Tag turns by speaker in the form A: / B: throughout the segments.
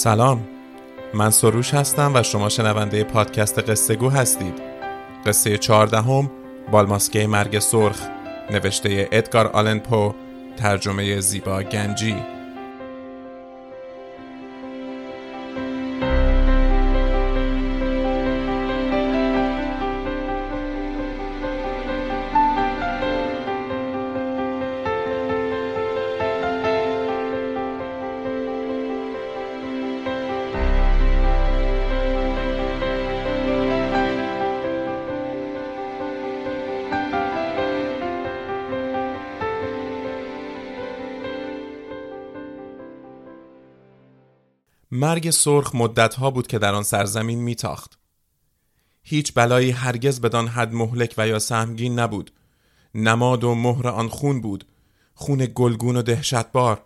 A: سلام. من سروش هستم و شما شنونده پادکست قصه گو هستید. قصه چهاردهم بالماسکه مرگ سرخ نوشته ادگار آلن پو ترجمه زیبا گنجی. مرگ سرخ مدتها بود که در آن سرزمین میتاخت. هیچ بلایی هرگز بدان حد مهلک و یا سهمگین نبود. نماد و مهر آن خون بود. خون گلگون و دهشتبار.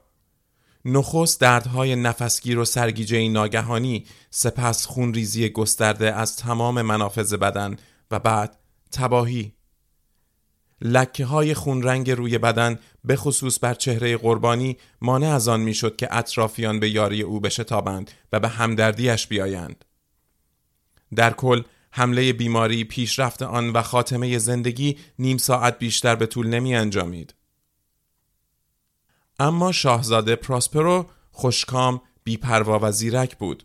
A: نخست دردهای نفسگیر و سرگیجه ناگهانی سپس خون ریزی گسترده از تمام منافذ بدن و بعد تباهی لکه های خونرنگ روی بدن به خصوص بر چهره قربانی مانع از آن می‌شد که اطرافیان به یاری او بشتابند و به همدردیش بیایند. در کل حمله بیماری پیشرفت آن و خاتمه زندگی نیم ساعت بیشتر به طول نمی انجامید. اما شاهزاده پراسپرو خوشکام بیپروا و زیرک بود.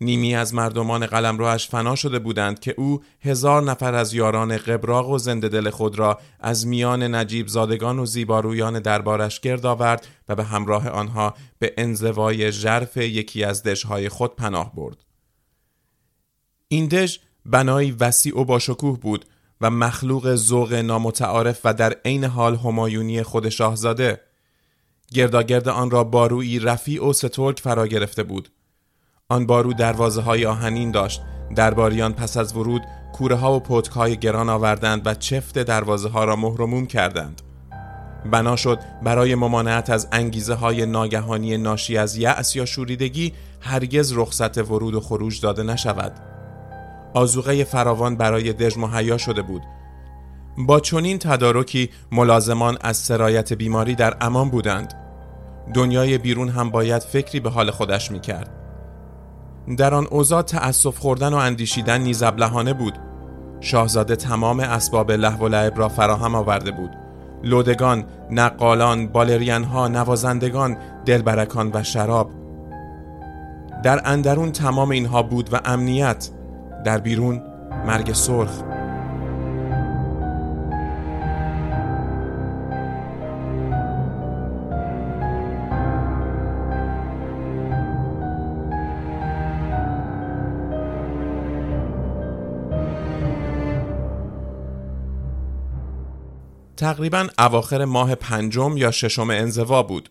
A: نیمی از مردمان قلمروش فنا شده بودند که او هزار نفر از یاران قبراق و زنده دل خود را از میان نجیب زادگان و زیبارویان دربارش گرد آورد و به همراه آنها به انزوای ژرف یکی از دژهای خود پناه برد. این دژ بنایی وسیع و باشکوه بود و مخلوق ذوق نامتعارف و در عین حال همایونی خود شاهزاده گرداگرد آن را بارویی رفیع و سترک فرا گرفته بود آن بارو دروازه های آهنین داشت. درباریان پس از ورود کوره ها و پتک های گران آوردند و چفت دروازه ها را مهرموم کردند. بنا شد برای ممانعت از انگیزه های ناگهانی ناشی از یأس یا شوریدگی هرگز رخصت ورود و خروج داده نشود. آزوغه فراوان برای دژ مهیا شده بود. با چنین تدارکی ملازمان از سرایت بیماری در امان بودند. دنیای بیرون هم باید فکری به حال خودش می‌کرد. در آن اوضاع تأسف خوردن و اندیشیدن نیز ابلهانه بود. شاهزاده تمام اسباب لحو و لعب را فراهم آورده بود. لودگان، نقالان، بالرین ها، نوازندگان، دلبرکان و شراب. در اندرون تمام اینها بود و امنیت. در بیرون مرگ سرخ. تقریبا اواخر ماه پنجم یا ششم انزوا بود.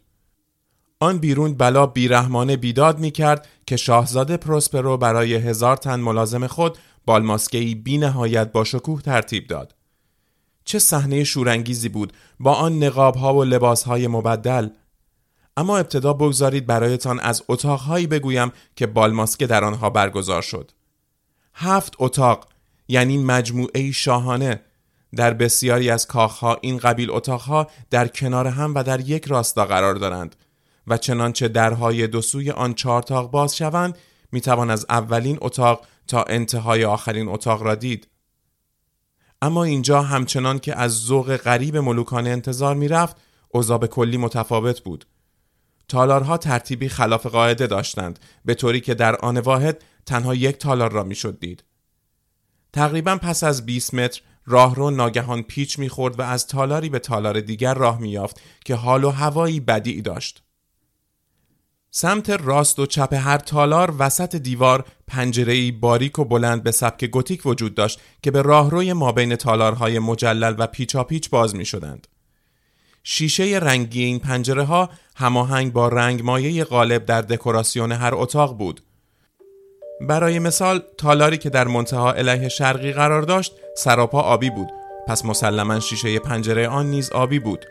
A: آن بیرون بلا بیرحمانه بیداد می کرد که شاهزاده پروسپرو برای هزار تن ملازم خود بالماسکهی بی نهایت با شکوه ترتیب داد. چه صحنه شورانگیزی بود با آن نقاب ها و لباس های مبدل اما ابتدا بگذارید برایتان از اتاقهایی بگویم که بالماسکه در آنها برگزار شد هفت اتاق یعنی مجموعه شاهانه در بسیاری از کاخها این قبیل اتاقها در کنار هم و در یک راستا قرار دارند و چنانچه درهای دو سوی آن چهار تاق باز شوند می‌توان از اولین اتاق تا انتهای آخرین اتاق را دید. اما اینجا همچنان که از ذوق غریب ملوکانه انتظار می‌رفت اوضاع به کلی متفاوت بود. تالارها ترتیبی خلاف قاعده داشتند به طوری که در آن واحد تنها یک تالار را می‌شد دید. تقریبا پس از 20 متر راهرو ناگهان پیچ می‌خورد و از تالاری به تالار دیگر راه میافت که حال و هوایی بدی داشت. سمت راست و چپ هر تالار وسط دیوار پنجره‌ای باریک و بلند به سبک گوتیک وجود داشت که به راهروی مابین تالارهای مجلل و پیچاپیچ باز می شدند. شیشه رنگی این پنجره ها هماهنگ با رنگ مایه غالب در دکوراسیون هر اتاق بود برای مثال تالاری که در منتها علیه شرقی قرار داشت سراپا آبی بود. پس مسلما شیشه پنجره آن نیز آبی بود.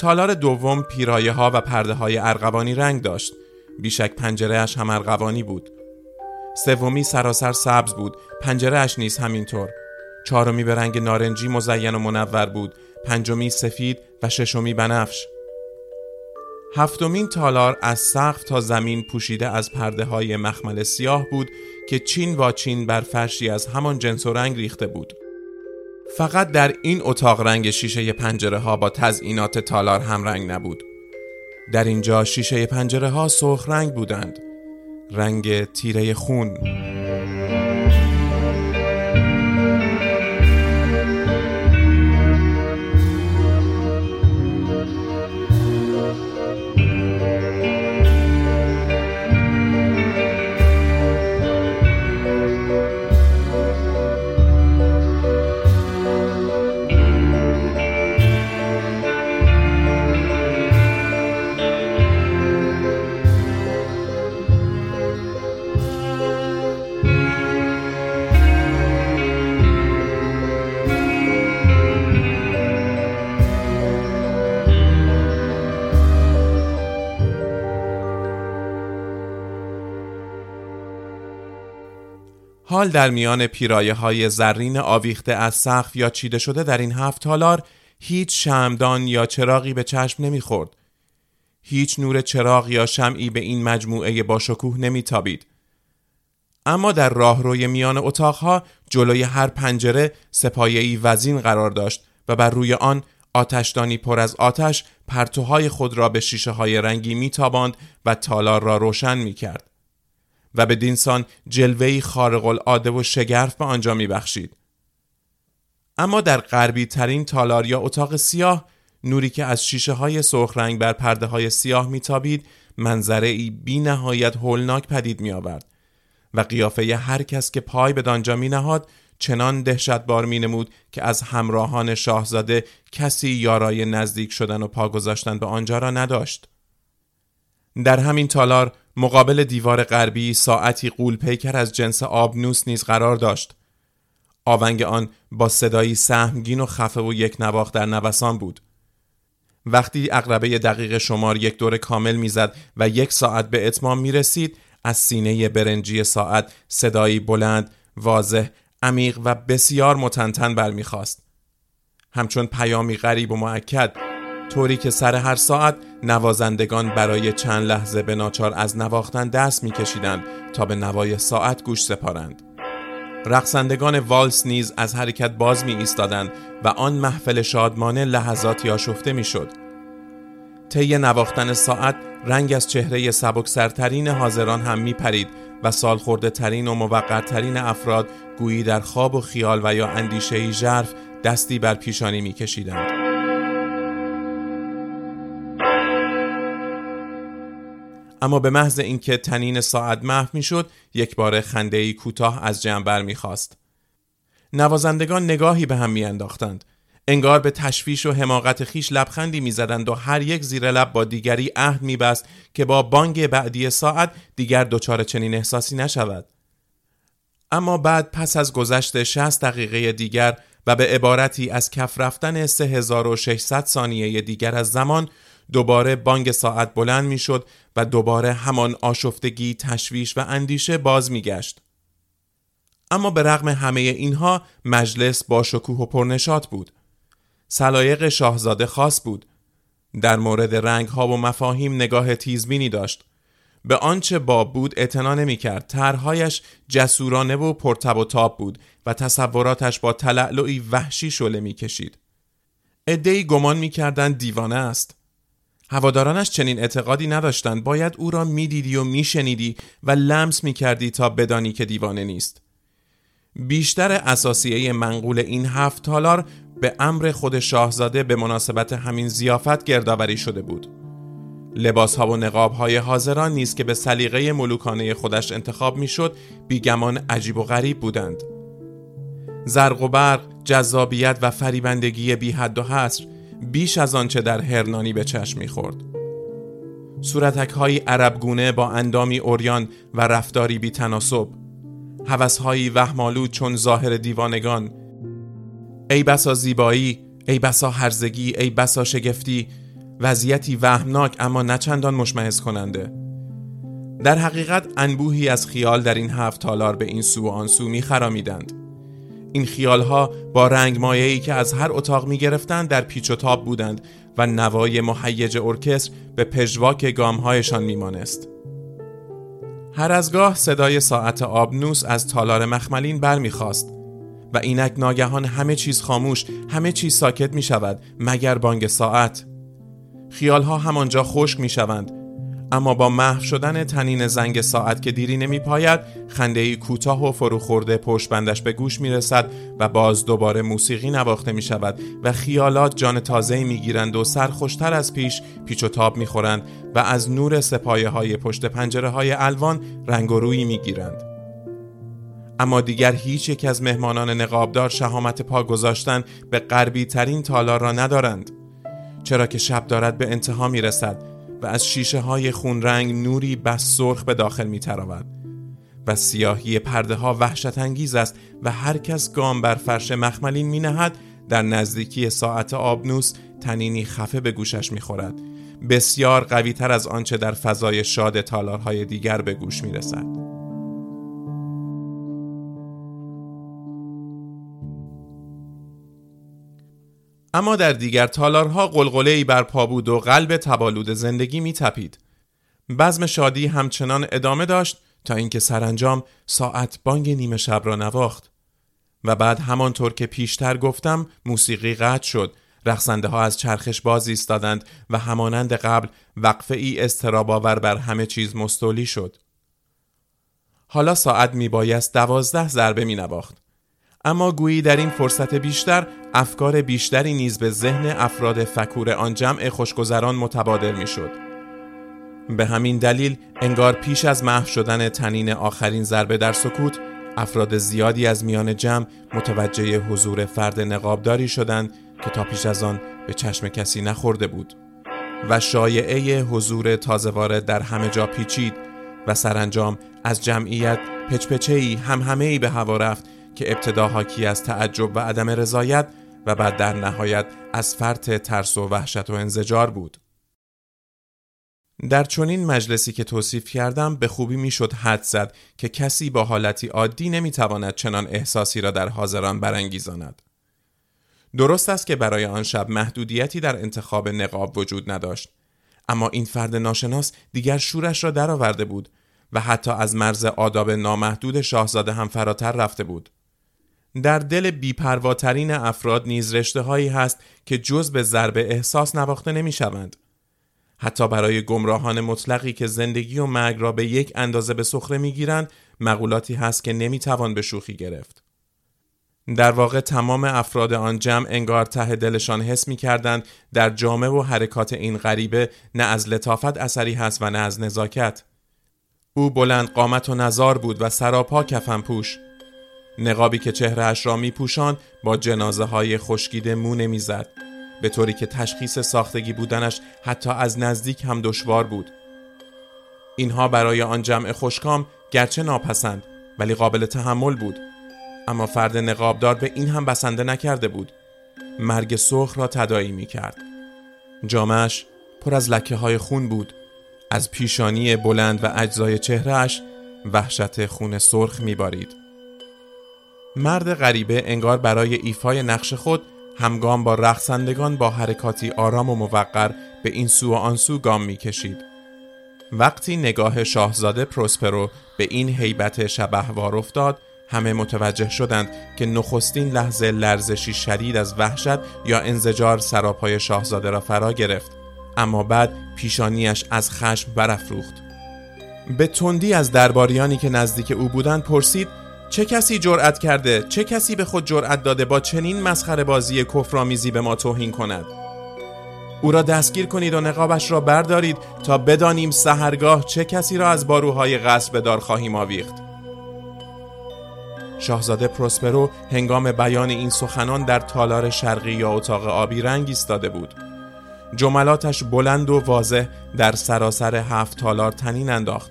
A: تالار دوم پیرایه ها و پرده های ارغوانی رنگ داشت. بیشک پنجره اش هم ارغوانی بود. سومی سراسر سبز بود. پنجره اش نیز همینطور. چهارمی به رنگ نارنجی مزین و منور بود. پنجمی سفید و ششمی بنفش. هفتمین تالار از سقف تا زمین پوشیده از پرده های مخمل سیاه بود که چین و چین بر فرشی از همان جنس و رنگ ریخته بود. فقط در این اتاق رنگ شیشه پنجره ها با تزئینات تالار هم رنگ نبود. در اینجا شیشه پنجره ها سرخ رنگ بودند. رنگ تیره خون. حال در میان پیرایه های زرین آویخته از سقف یا چیده شده در این هفت تالار هیچ شمدان یا چراغی به چشم نمی‌خورد. هیچ نور چراغ یا شمعی به این مجموعه با شکوه نمیتابید. اما در راهروی میان اتاقها جلوی هر پنجره سپایه‌ای وزین قرار داشت و بر روی آن آتشدانی پر از آتش پرتوهای خود را به شیشه های رنگی میتاباند و تالار را روشن می‌کرد. و به دینسان جلوهی خارق العاده و شگرف به آنجا میبخشید. اما در غربی ترین تالار یا اتاق سیاه نوری که از شیشه های سرخ رنگ بر پرده های سیاه میتابید منظره ای بی نهایت هولناک پدید می آورد و قیافه هر کس که پای به دانجا می نهاد چنان دهشتبار می نمود که از همراهان شاهزاده کسی یارای نزدیک شدن و پا گذاشتن به آنجا را نداشت. در همین تالار مقابل دیوار غربی ساعتی قول پیکر از جنس آبنوس نیز قرار داشت. آونگ آن با صدایی سهمگین و خفه و یک نواخ در نوسان بود. وقتی اقربه دقیق شمار یک دور کامل می‌زد و یک ساعت به اتمام می رسید از سینه برنجی ساعت صدایی بلند، واضح، عمیق و بسیار متنتن برمیخواست. همچون پیامی غریب و معکد طوری که سر هر ساعت نوازندگان برای چند لحظه به ناچار از نواختن دست میکشیدند تا به نوای ساعت گوش سپارند رقصندگان والس نیز از حرکت باز می ایستادند و آن محفل شادمانه لحظاتی آشفته می‌شد. طی نواختن ساعت رنگ از چهره سبک سرترین حاضران هم می پرید و سالخورده ترین و موقرترین افراد گویی در خواب و خیال و یا اندیشه ژرف دستی بر پیشانی می کشیدند. اما به محض اینکه تنین ساعت محو می‌شد یک بار خنده ای کوتاه از جنبر می‌خواست نوازندگان نگاهی به هم میانداختند. انگار به تشویش و حماقت خیش لبخندی می‌زدند و هر یک زیر لب با دیگری عهد میبست که با بانگ بعدی ساعت دیگر دچار چنین احساسی نشود. اما بعد پس از گذشت 60 دقیقه دیگر و به عبارتی از کف رفتن 3600 ثانیه دیگر از زمان دوباره بانگ ساعت بلند می‌شد و دوباره همان آشفتگی، تشویش و اندیشه باز میگشت. اما به رغم همه اینها مجلس با شکوه و پرنشات بود. سلایق شاهزاده خاص بود. در مورد رنگ ها و مفاهیم نگاه تیزبینی داشت. به آنچه باب بود اعتنا نمی کرد. ترهایش جسورانه و پرتب و تاب بود و تصوراتش با تلعلعی وحشی شله می کشید. ادهی گمان می کردن دیوانه است. هوادارانش چنین اعتقادی نداشتند. باید او را می‌دیدی و میشنیدی و لمس می‌کردی تا بدانی که دیوانه نیست. بیشتر اساسیه منقول این هفت تالار به امر خود شاهزاده به مناسبت همین زیافت گردآوری شده بود. لباس ها و نقاب های حاضران نیز که به سلیقه ملوکانه خودش انتخاب می‌شد بیگمان عجیب و غریب بودند. زرق و برق جذابیت و فریبندگی بی حد و حصر بیش از آنچه در هرنانی به چشم می‌خورد. صورتک های عربگونه با اندامی اوریان و رفتاری بی تناسب. هوسهایی وهمالود چون ظاهر دیوانگان. ای بسا زیبایی ای بسا هرزگی ای بسا شگفتی. وضعیتی وهمناک اما نچندان مشمعز کننده. در حقیقت انبوهی از خیال در این هفت تالار به این سو و آن سو میخرامیدند. این خیالها با رنگ مایهی که از هر اتاق می گرفتند در پیچ و تاب بودند و نوای مهیج ارکستر به پژواک گامهایشان میمانست. هر از گاه صدای ساعت آبنوس از تالار مخملین برمیخواست و اینک ناگهان همه چیز خاموش همه چیز ساکت می شود مگر بانگ ساعت خیالها همانجا خشک می شوند اما با محو شدن تنین زنگ ساعت که دیری نمی پاید خنده ای کوتاه و فروخورده پشت بندش به گوش می رسد و باز دوباره موسیقی نواخته می شود و خیالات جان تازه می گیرند و سر خوشتر از پیش پیچ و تاب می خورند و از نور سپایه های پشت پنجره های الوان رنگ و روی می گیرند. اما دیگر هیچ یک از مهمانان نقابدار شهامت پا گذاشتن به غربی ترین تالار را ندارند چرا که شب دارد به انتها می رسد و از شیشه های خون رنگ نوری بس سرخ به داخل می تراود و سیاهی پرده ها وحشت انگیز است و هر کس گام بر فرش مخملین می نهد در نزدیکی ساعت آبنوس تنینی خفه به گوشش می خورد بسیار قوی تر از آنچه در فضای شاد تالارهای دیگر به گوش می رسد. اما در دیگر تالارها قلقله ای پا بود و قلب تبالود زندگی می تپید. بزم شادی همچنان ادامه داشت تا اینکه سرانجام ساعت بانگ نیمه شب را نواخت. و بعد همانطور که پیشتر گفتم موسیقی قطع شد. رقصنده ها از چرخش باز ایستادند و همانند قبل وقفه ای استراباور بر همه چیز مستولی شد. حالا ساعت می بایست دوازده ضربه می نواخت اما گویی در این فرصت بیشتر افکار بیشتری نیز به ذهن افراد فکور آن جمع خوشگذران متبادر می شد. به همین دلیل انگار پیش از محو شدن تنین آخرین ضربه در سکوت افراد زیادی از میان جمع متوجه حضور فرد نقابداری شدند که تا پیش از آن به چشم کسی نخورده بود و شایعه حضور تازه وارد در همه جا پیچید و سرانجام از جمعیت پچپچهی هم همه ای به هوا رفت که ابتدا حاکی از تعجب و عدم رضایت و بعد در نهایت از فرط ترس و وحشت و انزجار بود. در چنین مجلسی که توصیف کردم به خوبی می‌شد حد زد که کسی با حالتی عادی نمی‌تواند چنان احساسی را در حاضران برانگیزاند. درست است که برای آن شب محدودیتی در انتخاب نقاب وجود نداشت اما این فرد ناشناس دیگر شورش را درآورده بود و حتی از مرز آداب نامحدود شاهزاده هم فراتر رفته بود در دل بیپرواترین افراد نیز رشته هایی هست که جز به ضرب احساس نواخته نمی شوند. حتی برای گمراهان مطلقی که زندگی و مرگ را به یک اندازه به سخره می گیرند مقولاتی هست که نمی توان به شوخی گرفت. در واقع تمام افراد آن جمع انگار ته دلشان حس می کردند در جامعه و حرکات این غریبه نه از لطافت اثری هست و نه از نزاکت. او بلند قامت و نزار بود و سراپا کفن پوش نقابی که چهرهش را می پوشان با جنازه های خشکیده مو نمی‌زد. به طوری که تشخیص ساختگی بودنش حتی از نزدیک هم دشوار بود. اینها برای آن جمع خوشکام گرچه ناپسند ولی قابل تحمل بود. اما فرد نقابدار به این هم بسنده نکرده بود. مرگ سرخ را تدایی می کرد جامعش پر از لکه های خون بود. از پیشانی بلند و اجزای چهرهش وحشت خون سرخ می بارید. مرد غریبه انگار برای ایفای نقش خود همگام با رقصندگان با حرکاتی آرام و موقر به این سو و آن سو گام می‌کشید. وقتی نگاه شاهزاده پروسپرو به این هیبت شبهوار افتاد همه متوجه شدند که نخستین لحظه لرزشی شدید از وحشت یا انزجار سراپای شاهزاده را فرا گرفت اما بعد پیشانیش از خشم برافروخت به تندی از درباریانی که نزدیک او بودند پرسید چه کسی جرأت کرده چه کسی به خود جرأت داده با چنین مسخره بازی کفرآمیزی به ما توهین کند؟ او را دستگیر کنید و نقابش را بردارید تا بدانیم سحرگاه چه کسی را از باروهای قصر به دار خواهیم آویخت. شاهزاده پروسپرو هنگام بیان این سخنان در تالار شرقی یا اتاق آبی رنگ ایستاده بود. جملاتش بلند و واضح در سراسر هفت تالار طنین انداخت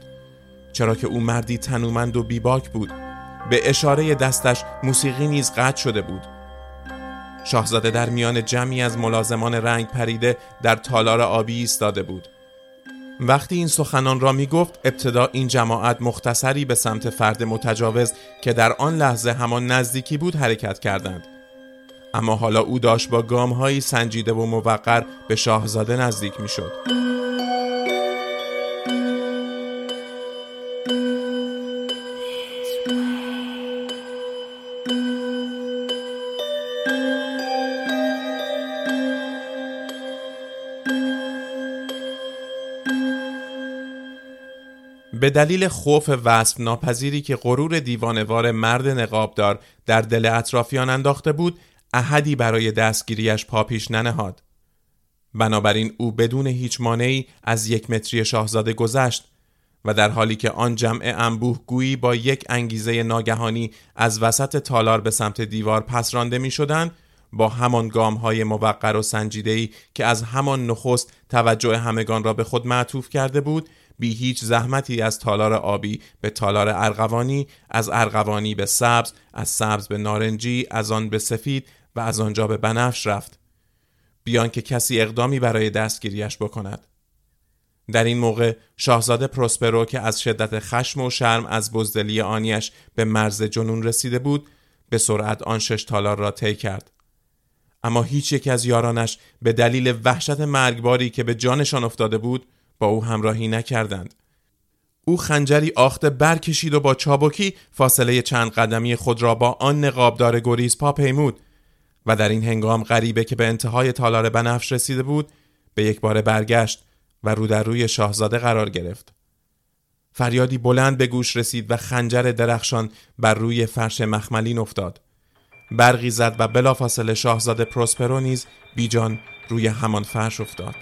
A: چرا که او مردی تنومند و بیباک بود. به اشاره دستش موسیقی نیز قطع شده بود. شاهزاده در میان جمعی از ملازمان رنگ پریده در تالار آبی ایستاده بود. وقتی این سخنان را می گفت ابتدا این جماعت مختصری به سمت فرد متجاوز که در آن لحظه همان نزدیکی بود حرکت کردند. اما حالا او داشت با گامهایی سنجیده و موقر به شاهزاده نزدیک می شد. به دلیل خوف وصف ناپذیری که غرور دیوانوار مرد نقابدار در دل اطرافیان انداخته بود احدی برای دستگیریش پاپیش ننهاد. بنابراین او بدون هیچ مانعی از یک متری شاهزاده گذشت و در حالی که آن جمع انبوه گویی با یک انگیزه ناگهانی از وسط تالار به سمت دیوار پس رانده می شدن با همان گام های موقر و سنجیدهی که از همان نخست توجه همگان را به خود معطوف کرده بود بی هیچ زحمتی از تالار آبی به تالار ارغوانی از ارغوانی به سبز از سبز به نارنجی از آن به سفید و از آنجا به بنفش رفت. بی آن که کسی اقدامی برای دستگیریش بکند. در این موقع شاهزاده پروسپرو که از شدت خشم و شرم از بزدلی آنی‌اش به مرز جنون رسیده بود به سرعت آن شش تالار را طی کرد. اما هیچ یک از یارانش به دلیل وحشت مرگباری که به جانشان افتاده بود او همراهی نکردند. او خنجری آخته برکشید و با چابکی فاصله چند قدمی خود را با آن نقابدار گریز پا پیمود و در این هنگام غریبه که به انتهای تالار بنفش رسیده بود به یک بار برگشت و رو در روی شاهزاده قرار گرفت. فریادی بلند به گوش رسید و خنجر درخشان بر روی فرش مخملین افتاد. برقی زد و بلافاصله شاهزاده پروسپرو نیز بیجان روی همان فرش افتاد.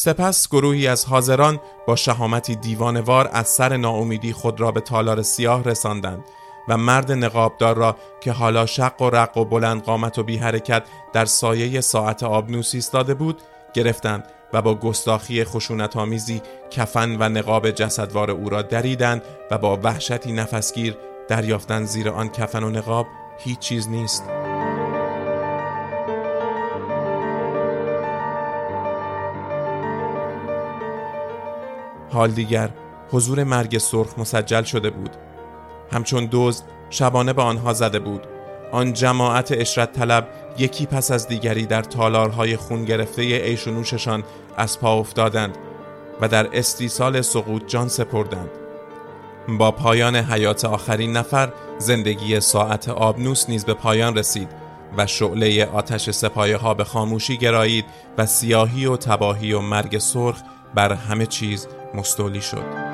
A: سپس گروهی از حاضران با شهامتی دیوانوار از سر ناامیدی خود را به تالار سیاه رساندند و مرد نقابدار را که حالا شق و رق و بلند قامت و بی حرکت در سایه ساعت آبنوس ایستاده بود گرفتند و با گستاخی خشونت آمیزی کفن و نقاب جسدوار او را دریدند و با وحشتی نفسگیر دریافتند زیر آن کفن و نقاب. هیچ چیز نیست. حال دیگر حضور مرگ سرخ مسجل شده بود. همچون دوز شبانه به آنها زده بود. آن جماعت اشرت طلب یکی پس از دیگری در تالارهای خون گرفته ایش و نوششان از پا افتادند و در استیصال سقوط جان سپردند. با پایان حیات آخرین نفر زندگی ساعت آبنوس نیز به پایان رسید و شعله آتش سپایه ها به خاموشی گرایید و سیاهی و تباهی و مرگ سرخ بر همه چیز مستولی شد.